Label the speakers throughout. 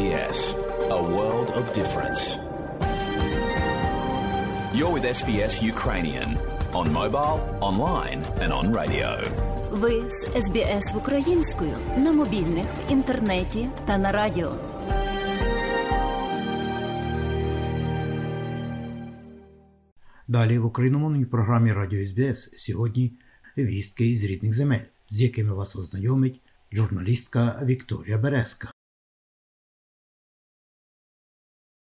Speaker 1: SBS, a world of difference. You're with SBS Ukrainian on mobile, online, and on radio.
Speaker 2: Ви з СБС українською на мобільних, в інтернеті та на радіо.
Speaker 3: Далі в україномовній програмі Радіо СБС сьогодні вістки із рідних земель, з якими вас ознайомить журналістка Вікторія Березка.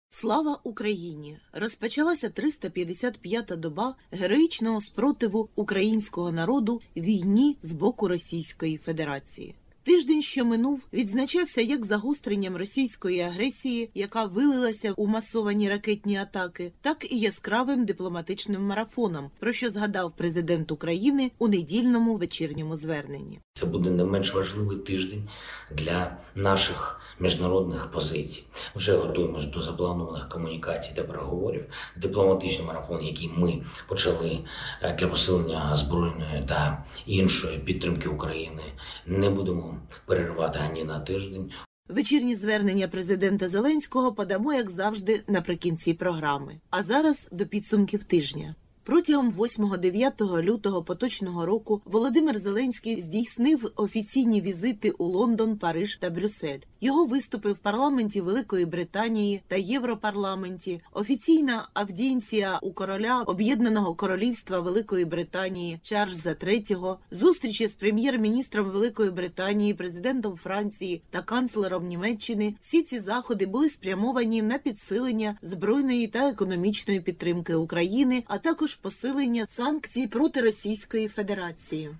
Speaker 4: Слава Україні! Розпочалася 355-та доба героїчного спротиву українського народу війні з боку Російської Федерації. Тиждень, що минув, відзначався як загостренням російської агресії, яка вилилася у масовані ракетні атаки, так і яскравим дипломатичним марафоном, про що згадав президент України у недільному вечірньому зверненні.
Speaker 5: Це буде не менш важливий тиждень для наших міжнародних позицій. Вже готуємось до запланованих комунікацій та переговорів. Дипломатичний марафон, який ми почали е, для посилення збройної та іншої підтримки України, не будемо перервати ані на тиждень.
Speaker 4: Вечірні звернення президента Зеленського подамо, як завжди, наприкінці програми. А зараз до підсумків тижня. Протягом 8-9 лютого поточного року Володимир Зеленський здійснив офіційні візити у Лондон, Париж та Брюссель. Його виступи в парламенті Великої Британії та Європарламенті, офіційна авдієнція у короля Об'єднаного Королівства Великої Британії Чарльза III, зустрічі з прем'єр-міністром Великої Британії, президентом Франції та канцлером Німеччини. Всі ці заходи були спрямовані на підсилення збройної та економічної підтримки України, а також посилення санкцій проти Російської Федерації.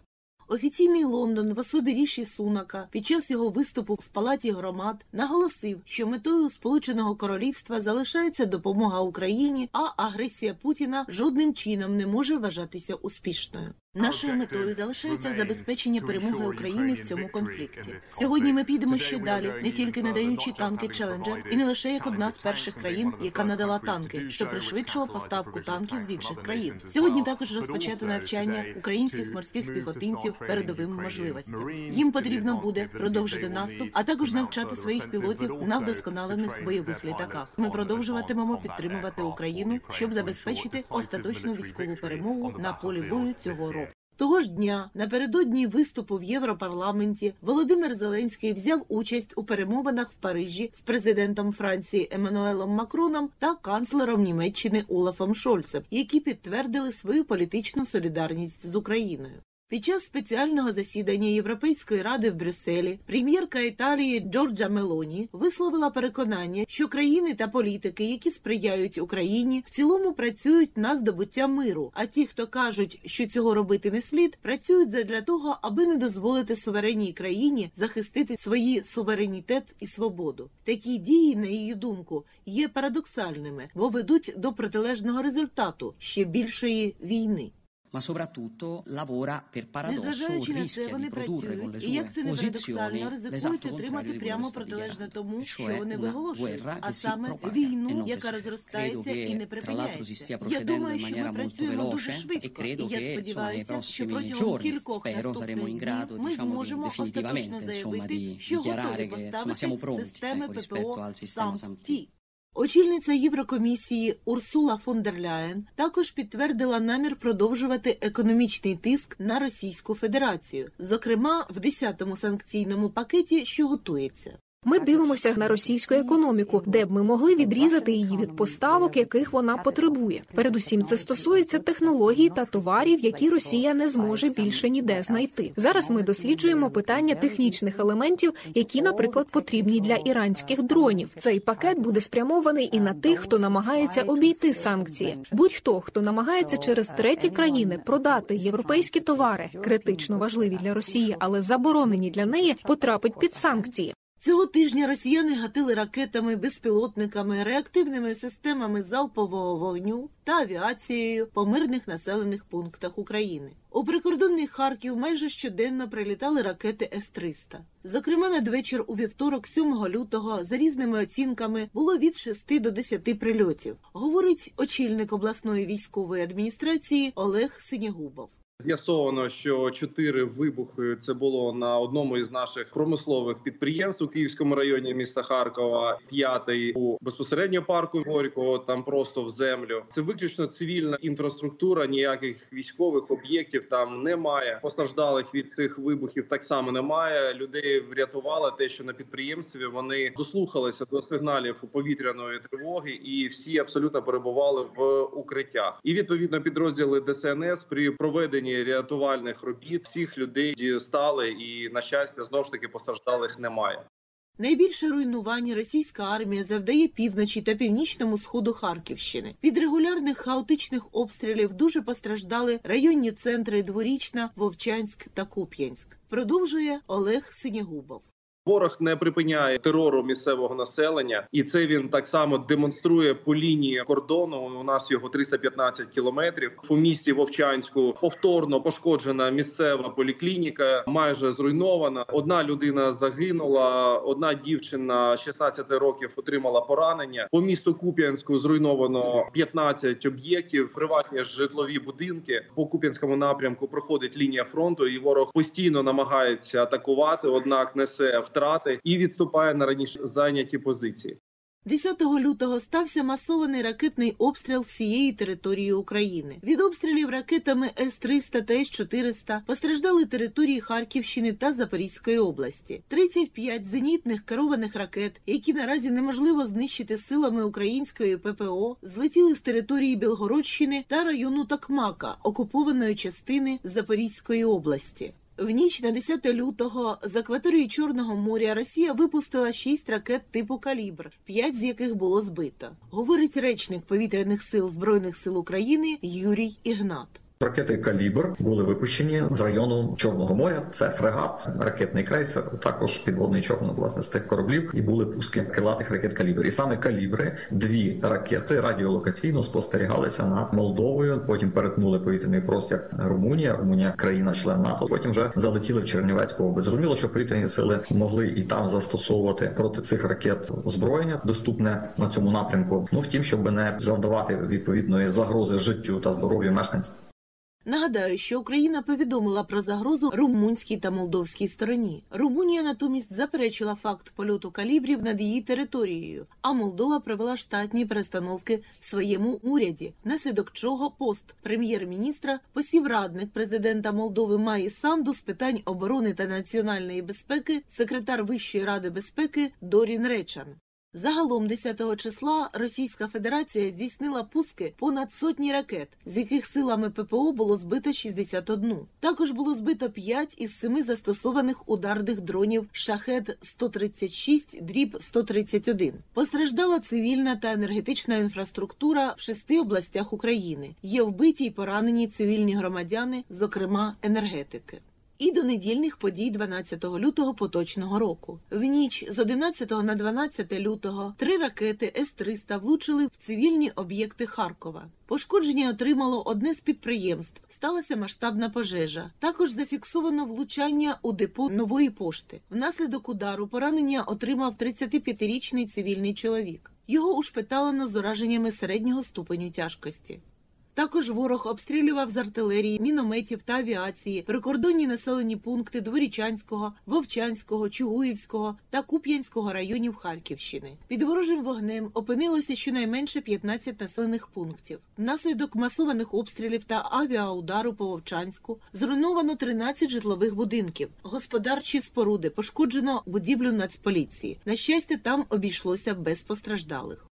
Speaker 4: Офіційний Лондон в особі Ріші Сунака під час його виступу в палаті громад наголосив, що метою Сполученого Королівства залишається допомога Україні, а агресія Путіна жодним чином не може вважатися успішною. Нашою метою залишається забезпечення перемоги України в цьому конфлікті. Сьогодні ми підемо ще далі, не тільки надаючи танки Челенджер, і не лише як одна з перших країн, яка надала танки, що пришвидшило поставку танків з інших країн. Сьогодні також розпочати навчання українських морських піхотинців передовим можливостям. Їм потрібно буде продовжити наступ, а також навчати своїх пілотів на вдосконалених бойових літаках. Ми продовжуватимемо підтримувати Україну, щоб забезпечити остаточну військову перемогу на полі бою цього року. Того ж дня, напередодні виступу в Європарламенті, Володимир Зеленський взяв участь у перемовинах в Парижі з президентом Франції Еммануелом Макроном та канцлером Німеччини Олафом Шольцем, які підтвердили свою політичну солідарність з Україною. Під час спеціального засідання Європейської ради в Брюсселі прем'єрка Італії Джорджа Мелоні висловила переконання, що країни та політики, які сприяють Україні, в цілому працюють на здобуття миру. А ті, хто кажуть, що цього робити не слід, працюють задля того, аби не дозволити суверенній країні захистити свої суверенітет і свободу. Такі дії, на її думку, є парадоксальними, бо ведуть до протилежного результату ще більшої війни.
Speaker 6: ma soprattutto lavora per paradosso
Speaker 4: Незважаючи на це,
Speaker 6: rischia
Speaker 4: вони
Speaker 6: di produrre con le
Speaker 4: працюють, і
Speaker 6: sue
Speaker 4: як це не
Speaker 6: posizioni
Speaker 4: парадоксально, ризикують
Speaker 6: l'esatto
Speaker 4: отримати
Speaker 6: contrario di
Speaker 4: прямо
Speaker 6: quello che sta
Speaker 4: протилежне
Speaker 6: dichiarando,
Speaker 4: тому,
Speaker 6: e
Speaker 4: що
Speaker 6: cioè
Speaker 4: вони
Speaker 6: una
Speaker 4: виголошують,
Speaker 6: guerra
Speaker 4: а
Speaker 6: che si
Speaker 4: саме
Speaker 6: propaga e
Speaker 4: війну,
Speaker 6: non che
Speaker 4: яка
Speaker 6: si ferma.
Speaker 4: розростається
Speaker 6: Credo
Speaker 4: і не
Speaker 6: che tra l'altro si stia
Speaker 4: припиняється. Я
Speaker 6: procedendo
Speaker 4: думаю,
Speaker 6: in
Speaker 4: що
Speaker 6: maniera
Speaker 4: ми
Speaker 6: molto
Speaker 4: працюємо дуже
Speaker 6: veloce e
Speaker 4: швидко,
Speaker 6: credo
Speaker 4: і я
Speaker 6: che insomma nei
Speaker 4: сподіваюся, що
Speaker 6: prossimi
Speaker 4: протягом
Speaker 6: giorni
Speaker 4: кількох
Speaker 6: spero saremo
Speaker 4: наступних
Speaker 6: in
Speaker 4: днів
Speaker 6: grado
Speaker 4: ми
Speaker 6: diciamo di
Speaker 4: зможемо остаточно
Speaker 6: definitivamente insomma
Speaker 4: заявити,
Speaker 6: di
Speaker 4: що готові
Speaker 6: dichiarare che insomma
Speaker 4: поставити
Speaker 6: siamo pronti
Speaker 4: системи
Speaker 6: ecco, rispetto
Speaker 4: ППО
Speaker 6: al sistema
Speaker 4: САМ-Т.
Speaker 6: SAM-T.
Speaker 4: Очільниця Єврокомісії Урсула фон дер Ляєн також підтвердила намір продовжувати економічний тиск на Російську Федерацію, зокрема в 10-му санкційному пакеті, що готується.
Speaker 7: Ми дивимося на російську економіку, де б ми могли відрізати її від поставок, яких вона потребує. Передусім, це стосується технологій та товарів, які Росія не зможе більше ніде знайти. Зараз ми досліджуємо питання технічних елементів, які, наприклад, потрібні для іранських дронів. Цей пакет буде спрямований і на тих, хто намагається обійти санкції. Будь-хто, хто намагається через треті країни продати європейські товари, критично важливі для Росії, але заборонені для неї, потрапить під санкції.
Speaker 4: Цього тижня росіяни гатили ракетами, безпілотниками, реактивними системами залпового вогню та авіацією по мирних населених пунктах України. У прикордонний Харків майже щоденно прилітали ракети С-300. Зокрема, надвечір у вівторок, 7 лютого, за різними оцінками було від 6 до 10 прильотів, говорить очільник обласної військової адміністрації Олег Синягубов.
Speaker 8: З'ясовано, що чотири вибухи це було на одному із наших промислових підприємств у Київському районі міста Харкова. П'ятий у безпосередньо парку Горького, там просто в землю. Це виключно цивільна інфраструктура. Ніяких військових об'єктів там немає. Постраждалих від цих вибухів так само немає. Людей врятувало те, що на підприємстві вони дослухалися до сигналів повітряної тривоги, і всі абсолютно перебували в укриттях. І відповідно підрозділи ДСНС при проведенні рятувальних робіт всіх людей дістали, і на щастя, знову ж таки постраждалих немає.
Speaker 4: Найбільше руйнувань російська армія завдає півночі та північному сходу Харківщини. Від регулярних хаотичних обстрілів дуже постраждали районні центри Дворічна, Вовчанськ та Куп'янськ. Продовжує Олег Синягубов.
Speaker 8: Ворог не припиняє терору місцевого населення, і це він так само демонструє по лінії кордону. У нас його 315 кілометрів. У місті Вовчанську повторно пошкоджена місцева поліклініка, майже зруйнована. Одна людина загинула, одна дівчина 16 років отримала поранення. По місту Куп'янську зруйновано 15 об'єктів, приватні житлові будинки. По Куп'янському напрямку проходить лінія фронту, і ворог постійно намагається атакувати однак несе втрати і відступає на раніше зайняті позиції.
Speaker 4: 10 лютого стався масований ракетний обстріл всієї території України. Від обстрілів ракетами С-300 та С-400 постраждали території Харківщини та Запорізької області. 35 зенітних керованих ракет, які наразі неможливо знищити силами української ППО, злетіли з території Білгородщини та району Токмака, окупованої частини Запорізької області. В ніч на 10 лютого з акваторії Чорного моря Росія випустила шість ракет типу калібр, п'ять з яких було збито. Говорить речник повітряних сил збройних сил України Юрій Ігнат.
Speaker 9: Ракети Калібр були випущені з району Чорного моря. Це фрегат, ракетний крейсер, також підводний човен, власне, з тих кораблів, і були пуски крилатих ракет Калібр. І саме калібри, дві ракети радіолокаційно спостерігалися над Молдовою. Потім перетнули повітряний простір Румунія. Румунія країна-член НАТО. Потім вже залетіли в Чернівецьку область. Зрозуміло, що повітряні сили могли і там застосовувати проти цих ракет озброєння, доступне на цьому напрямку. Ну втім, щоб не завдавати відповідної загрози життю та здоров'ю мешканців.
Speaker 4: Нагадаю, що Україна повідомила про загрозу румунській та молдовській стороні. Румунія натомість заперечила факт польоту калібрів над її територією, а Молдова провела штатні перестановки в своєму уряді, наслідок чого пост прем'єр-міністра посів радник президента Молдови Маї Санду з питань оборони та національної безпеки, секретар Вищої ради безпеки Дорін Речан. Загалом 10 числа Російська Федерація здійснила пуски понад сотні ракет, з яких силами ППО було збито 61. Також було збито 5 із 7 застосованих ударних дронів Шахет 136 дріб 131. Постраждала цивільна та енергетична інфраструктура в шести областях України. Є вбиті й поранені цивільні громадяни, зокрема енергетики. І до недільних подій 12 лютого поточного року. В ніч з 11 на 12 лютого три ракети С-300 влучили в цивільні об'єкти Харкова. Пошкодження отримало одне з підприємств. Сталася масштабна пожежа. Також зафіксовано влучання у депо нової пошти. Внаслідок удару поранення отримав 35-річний цивільний чоловік. Його ушпиталено з ураженнями середнього ступеню тяжкості. Також ворог обстрілював з артилерії, мінометів та авіації прикордонні населені пункти Дворічанського, Вовчанського, Чугуївського та Куп'янського районів Харківщини. Під ворожим вогнем опинилося щонайменше 15 населених пунктів. Внаслідок масованих обстрілів та авіаудару по Вовчанську зруйновано 13 житлових будинків, господарчі споруди, пошкоджено будівлю Нацполіції. На щастя, там обійшлося без постраждалих.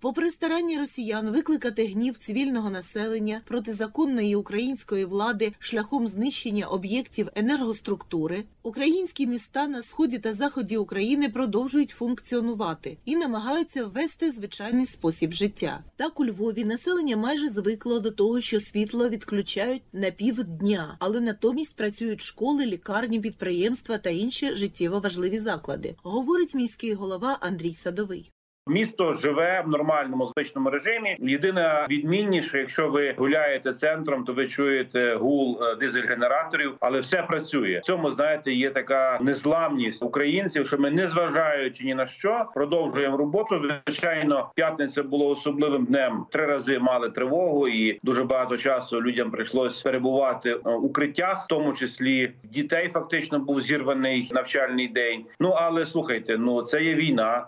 Speaker 4: Попри старання росіян викликати гнів цивільного населення проти законної української влади шляхом знищення об'єктів енергоструктури, українські міста на сході та заході України продовжують функціонувати і намагаються ввести звичайний спосіб життя. Так у Львові населення майже звикло до того, що світло відключають на півдня, але натомість працюють школи, лікарні, підприємства та інші життєво важливі заклади, говорить міський голова Андрій Садовий.
Speaker 10: Місто живе в нормальному звичному режимі. Єдина відмінність, що якщо ви гуляєте центром, то ви чуєте гул е, дизель-генераторів, але все працює. В цьому знаєте, є така незламність українців, що ми, не зважаючи ні на що, продовжуємо роботу. Звичайно, п'ятниця було особливим днем. Три рази мали тривогу, і дуже багато часу людям прийшлось перебувати е, в укриттях, в тому числі дітей. Фактично був зірваний навчальний день. Ну але слухайте, ну це є війна.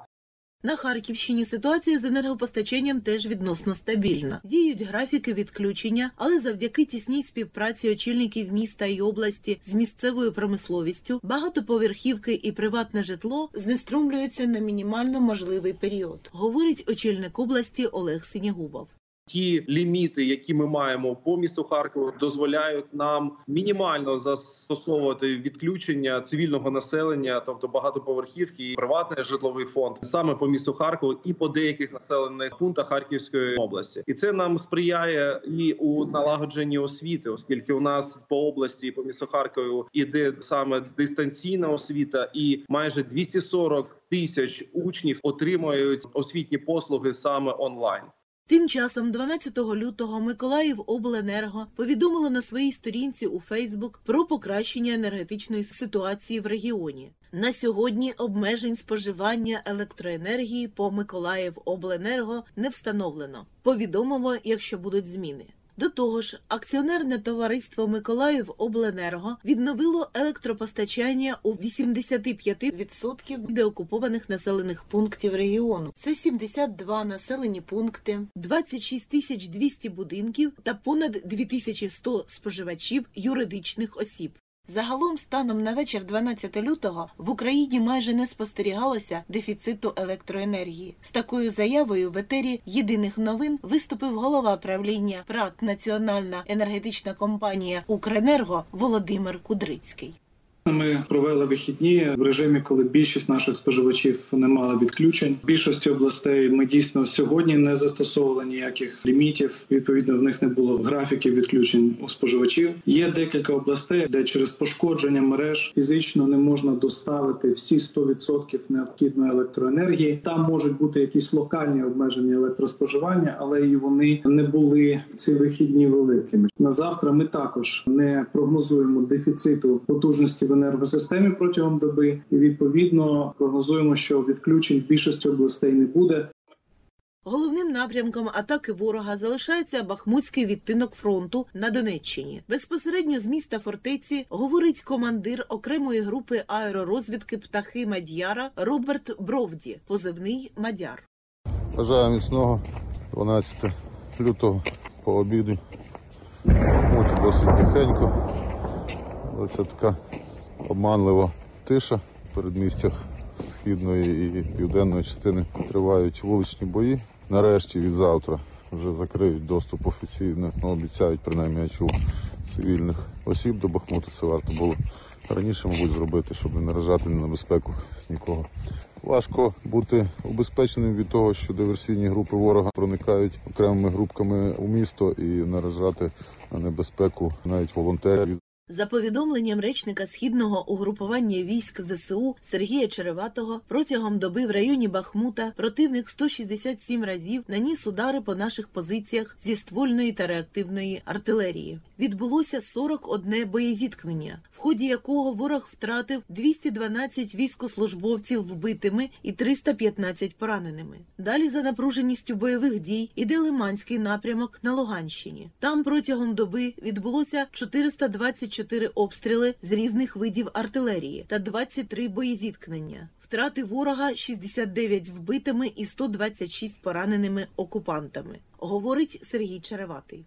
Speaker 4: На Харківщині ситуація з енергопостачанням теж відносно стабільна. Діють графіки відключення, але завдяки тісній співпраці очільників міста і області з місцевою промисловістю багатоповерхівки і приватне житло знеструмлюються на мінімально можливий період, говорить очільник області Олег Синягубов.
Speaker 8: Ті ліміти, які ми маємо по місту Харкову, дозволяють нам мінімально застосовувати відключення цивільного населення, тобто багатоповерхівки і приватний житловий фонд, саме по місту Харкову і по деяких населених пунктах Харківської області, і це нам сприяє і у налагодженні освіти, оскільки у нас по області по місту Харкову іде саме дистанційна освіта, і майже 240 тисяч учнів отримують освітні послуги саме онлайн.
Speaker 4: Тим часом, 12 лютого, Миколаїв Обленерго повідомило на своїй сторінці у Фейсбук про покращення енергетичної ситуації в регіоні. На сьогодні обмежень споживання електроенергії по Миколаїв Обленерго не встановлено. Повідомимо, якщо будуть зміни. До того ж, акціонерне товариство Миколаїв Обленерго відновило електропостачання у 85% деокупованих населених пунктів регіону. Це 72 населені пункти, 26 тисяч 200 будинків та понад 2100 споживачів юридичних осіб. Загалом, станом на вечір 12 лютого, в Україні майже не спостерігалося дефіциту електроенергії. З такою заявою в етері єдиних новин виступив голова правління ПРАТ Національна енергетична компанія Укренерго Володимир Кудрицький.
Speaker 11: Ми провели вихідні в режимі, коли більшість наших споживачів не мали відключень. Більшості областей ми дійсно сьогодні не застосовували ніяких лімітів. Відповідно, в них не було графіків відключень у споживачів. Є декілька областей, де через пошкодження мереж фізично не можна доставити всі 100% необхідної електроенергії. Там можуть бути якісь локальні обмеження електроспоживання, але і вони не були в ці вихідні великими. На завтра ми також не прогнозуємо дефіциту потужності в енергосистемі протягом доби, і відповідно прогнозуємо, що відключень в більшості областей не буде.
Speaker 4: Головним напрямком атаки ворога залишається Бахмутський відтинок фронту на Донеччині. Безпосередньо з міста фортеці говорить командир окремої групи аеророзвідки птахи Мадяра Роберт Бровді, позивний Мадяр.
Speaker 12: Бажаю міцного 12 лютого по обіду. Бахмуті досить тихенько, але це така обманлива тиша в передмістях східної і південної частини тривають вуличні бої. Нарешті від завтра вже закриють доступ офіційно, ну, обіцяють принаймні я чув цивільних осіб до Бахмуту. Це варто було раніше, мабуть, зробити, щоб не наражати на небезпеку нікого. Важко бути убезпеченим від того, що диверсійні групи ворога проникають окремими групками у місто і наражати на небезпеку навіть волонтерів.
Speaker 4: За повідомленням речника східного угрупування військ ЗСУ Сергія Череватого, протягом доби в районі Бахмута противник 167 разів наніс удари по наших позиціях зі ствольної та реактивної артилерії. Відбулося 41 боєзіткнення, в ході якого ворог втратив 212 військослужбовців вбитими і 315 пораненими. Далі за напруженістю бойових дій іде Лиманський напрямок на Луганщині. Там протягом доби відбулося 424 обстріли з різних видів артилерії та 23 боєзіткнення. Втрати ворога 69 вбитими і 126 пораненими окупантами, говорить Сергій Череватий.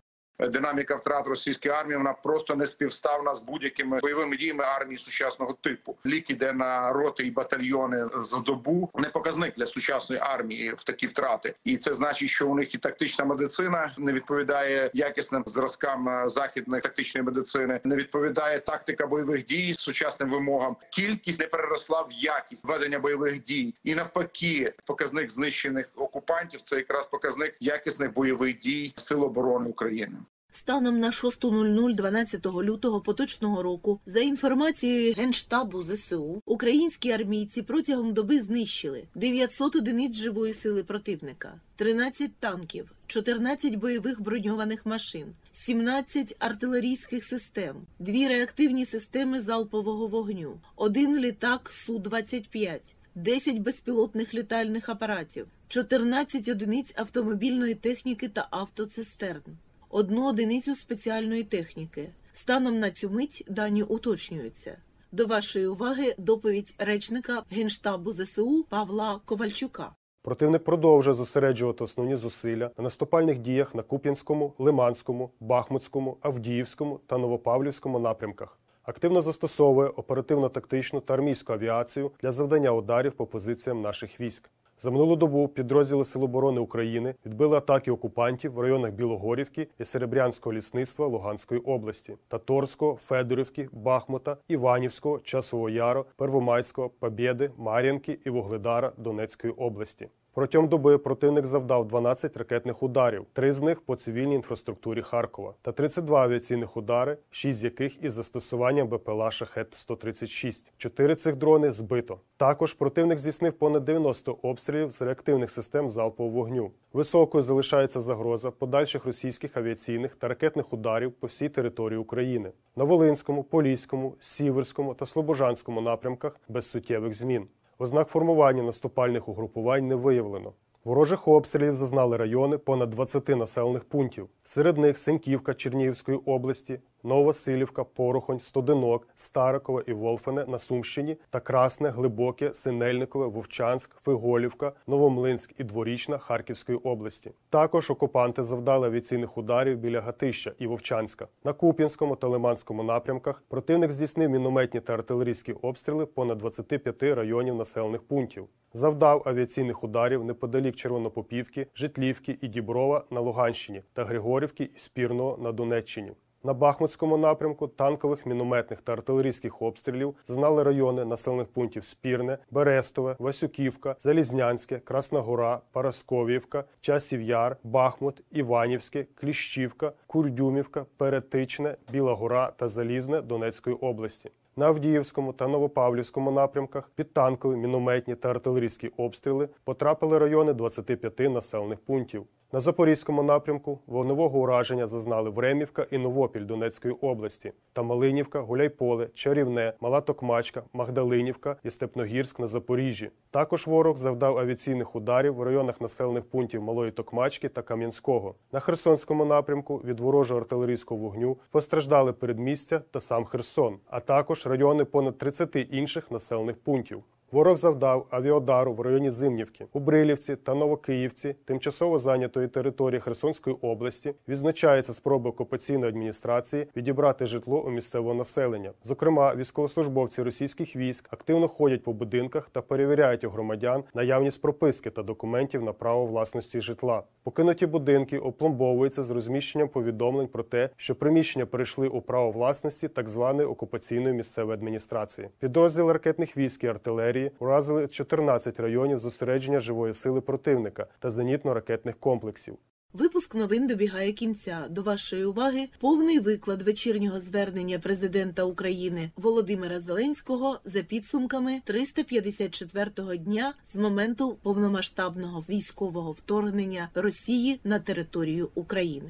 Speaker 13: Динаміка втрат російської армії вона просто не співставна з будь-якими бойовими діями армії сучасного типу. Лік іде на роти і батальйони за добу. Не показник для сучасної армії в такі втрати, і це значить, що у них і тактична медицина не відповідає якісним зразкам західної тактичної медицини, не відповідає тактика бойових дій сучасним вимогам. Кількість не переросла в якість ведення бойових дій, і навпаки, показник знищених окупантів це якраз показник якісних бойових дій Сил оборони України.
Speaker 4: Станом на 6.00 12 лютого поточного року, за інформацією Генштабу ЗСУ, українські армійці протягом доби знищили 900 одиниць живої сили противника, 13 танків, 14 бойових броньованих машин, 17 артилерійських систем, дві реактивні системи залпового вогню, один літак Су-25, 10 безпілотних літальних апаратів, 14 одиниць автомобільної техніки та автоцистерн, одну одиницю спеціальної техніки. Станом на цю мить дані уточнюються. До вашої уваги доповідь речника Генштабу ЗСУ Павла Ковальчука.
Speaker 14: Противник продовжує зосереджувати основні зусилля на наступальних діях на Куп'янському, Лиманському, Бахмутському, Авдіївському та Новопавлівському напрямках. Активно застосовує оперативно-тактичну та армійську авіацію для завдання ударів по позиціям наших військ. За минулу добу підрозділи Сил оборони України відбили атаки окупантів в районах Білогорівки і Серебрянського лісництва Луганської області, Таторського, Федорівки, Бахмута, Іванівського, Часового Яру, Первомайського, Побєди, Мар'янки і Вугледара Донецької області. Протягом доби противник завдав 12 ракетних ударів, три з них по цивільній інфраструктурі Харкова, та 32 авіаційних удари, 6 з яких із застосуванням БПЛА Шахет 136 Чотири цих дрони збито. Також противник здійснив понад 90 обстрілів з реактивних систем залпового вогню. Високою залишається загроза подальших російських авіаційних та ракетних ударів по всій території України на Волинському, Поліському, Сіверському та Слобожанському напрямках без суттєвих змін. Ознак формування наступальних угрупувань не виявлено. Ворожих обстрілів зазнали райони понад 20 населених пунктів. Серед них Сеньківка Чернігівської області, Нововасилівка, Порохонь, Стодинок, Старикове і Волфене на Сумщині та Красне, Глибоке, Синельникове, Вовчанськ, Фиголівка, Новомлинськ і Дворічна Харківської області. Також окупанти завдали авіаційних ударів біля Гатища і Вовчанська. На Куп'янському та Лиманському напрямках противник здійснив мінометні та артилерійські обстріли понад 25 районів населених пунктів. Завдав авіаційних ударів неподалік Червонопопівки, Житлівки і Діброва на Луганщині та Григорівки і Спірного на Донеччині. На Бахмутському напрямку танкових, мінометних та артилерійських обстрілів зазнали райони населених пунктів Спірне, Берестове, Васюківка, Залізнянське, Красна Гора, Парасков'ївка, Часів Яр, Бахмут, Іванівське, Кліщівка, Курдюмівка, Перетичне, Біла Гора та Залізне Донецької області. На Авдіївському та Новопавлівському напрямках під танкові, мінометні та артилерійські обстріли потрапили райони 25 населених пунктів. На Запорізькому напрямку вогневого ураження зазнали Времівка і Новопіль Донецької області та Малинівка, Гуляйполе, Чарівне, Мала Токмачка, Магдалинівка і Степногірськ на Запоріжжі. Також ворог завдав авіаційних ударів в районах населених пунктів Малої Токмачки та Кам'янського. На Херсонському напрямку від ворожого артилерійського вогню постраждали передмістя та сам Херсон, а також райони понад 30 інших населених пунктів. Ворог завдав авіодару в районі Зимнівки, у Брилівці та Новокиївці, тимчасово зайнятої території Херсонської області, відзначається спроба окупаційної адміністрації відібрати житло у місцевого населення. Зокрема, військовослужбовці російських військ активно ходять по будинках та перевіряють у громадян наявність прописки та документів на право власності житла. Покинуті будинки опломбовуються з розміщенням повідомлень про те, що приміщення перейшли у право власності так званої окупаційної місцевої адміністрації. Підрозділи ракетних військ і артилерії уразили 14 районів зосередження живої сили противника та зенітно-ракетних комплексів.
Speaker 4: Випуск новин добігає кінця. До вашої уваги повний виклад вечірнього звернення президента України Володимира Зеленського за підсумками 354-го дня з моменту повномасштабного військового вторгнення Росії на територію України.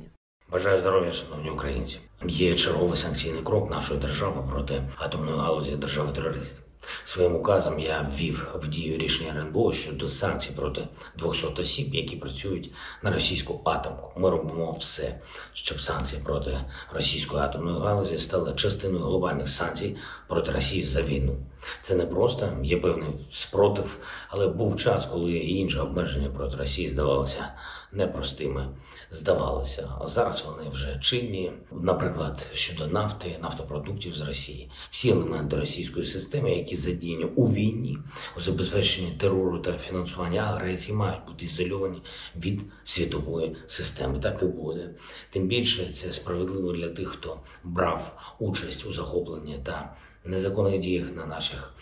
Speaker 5: Бажаю здоров'я, шановні українці. Є черговий санкційний крок нашої держави проти атомної галузі держави терористів. Своїм указом я ввів в дію рішення РНБО щодо санкцій проти 200 осіб, які працюють на російську атомку. Ми робимо все, щоб санкції проти російської атомної галузі стали частиною глобальних санкцій проти Росії за війну. Це не просто є певний спротив, але був час, коли інші обмеження проти Росії здавалися непростими. Здавалося, зараз вони вже чинні. Наприклад, щодо нафти, нафтопродуктів з Росії, всі елементи російської системи, які задіяні у війні, у забезпеченні терору та фінансування агресії, мають бути ізольовані від світової системи. Так і буде. Тим більше це справедливо для тих, хто брав участь у захопленні та незаконних діях на наших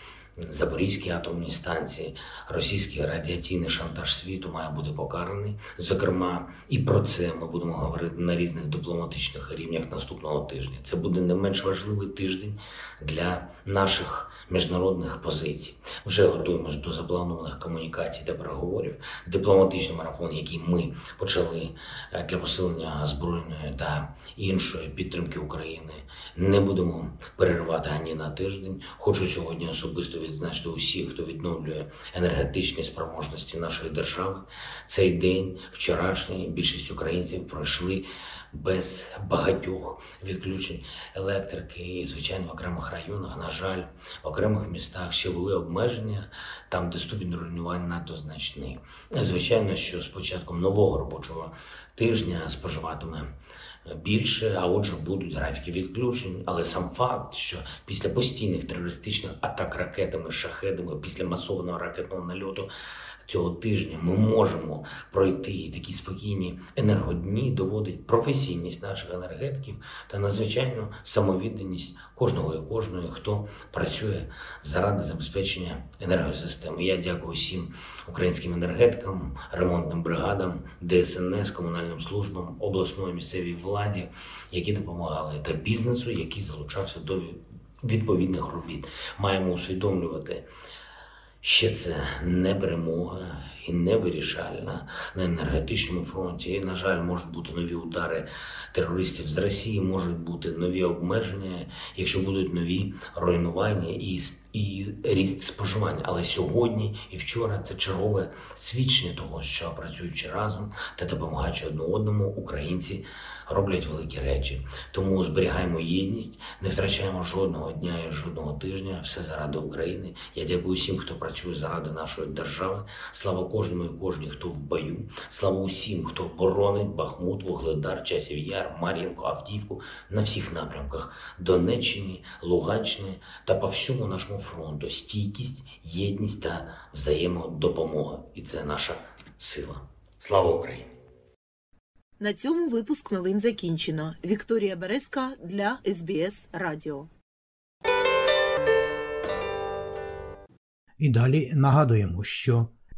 Speaker 5: Запорізькій атомній станції, російський радіаційний шантаж світу має бути покараний. Зокрема, і про це ми будемо говорити на різних дипломатичних рівнях наступного тижня. Це буде не менш важливий тиждень для наших міжнародних позицій. Вже готуємось до запланованих комунікацій та переговорів. Дипломатичний марафон, який ми почали е, для посилення збройної та іншої підтримки України, не будемо переривати ані на тиждень. Хочу сьогодні особисто відзначити усіх, хто відновлює енергетичні спроможності нашої держави. Цей день вчорашній більшість українців пройшли без багатьох відключень електрики і звичайно в окремих районах. На жаль, в окремих містах ще були обмеження там, де ступінь руйнування надто значний. Звичайно, що з початком нового робочого тижня споживатиме. Більше, а отже, будуть графіки відключень. Але сам факт, що після постійних терористичних атак ракетами, шахедами, після масованого ракетного нальоту цього тижня ми можемо пройти і такі спокійні енергодні, доводить професійність наших енергетиків та надзвичайну самовідданість кожного і кожної, хто працює заради забезпечення енергосистеми. Я дякую всім українським енергетикам, ремонтним бригадам, ДСНС, комунальним службам, обласної місцевій владі, які допомагали, та бізнесу, який залучався до відповідних робіт. Маємо усвідомлювати. Ще це не перемога і не вирішальна на енергетичному фронті. І, на жаль, можуть бути нові удари терористів з Росії, можуть бути нові обмеження, якщо будуть нові руйнування і і ріст споживання. Але сьогодні і вчора це чергове свідчення того, що працюючи разом та допомагаючи одне одному, українці роблять великі речі. Тому зберігаємо єдність, не втрачаємо жодного дня і жодного тижня. Все заради України. Я дякую всім, хто працює заради нашої держави. Слава кожному і кожній, хто в бою. Слава усім, хто боронить Бахмут, Вугледар, Часів Яр, Мар'їнку, Авдіївку на всіх напрямках Донеччині, Луганщини та по всьому нашому фронту. Стійкість, єдність та взаємодопомога. І це наша сила. Слава Україні!
Speaker 4: На цьому випуск новин закінчено. Вікторія Березка для СБС Радіо.
Speaker 3: І далі нагадуємо, що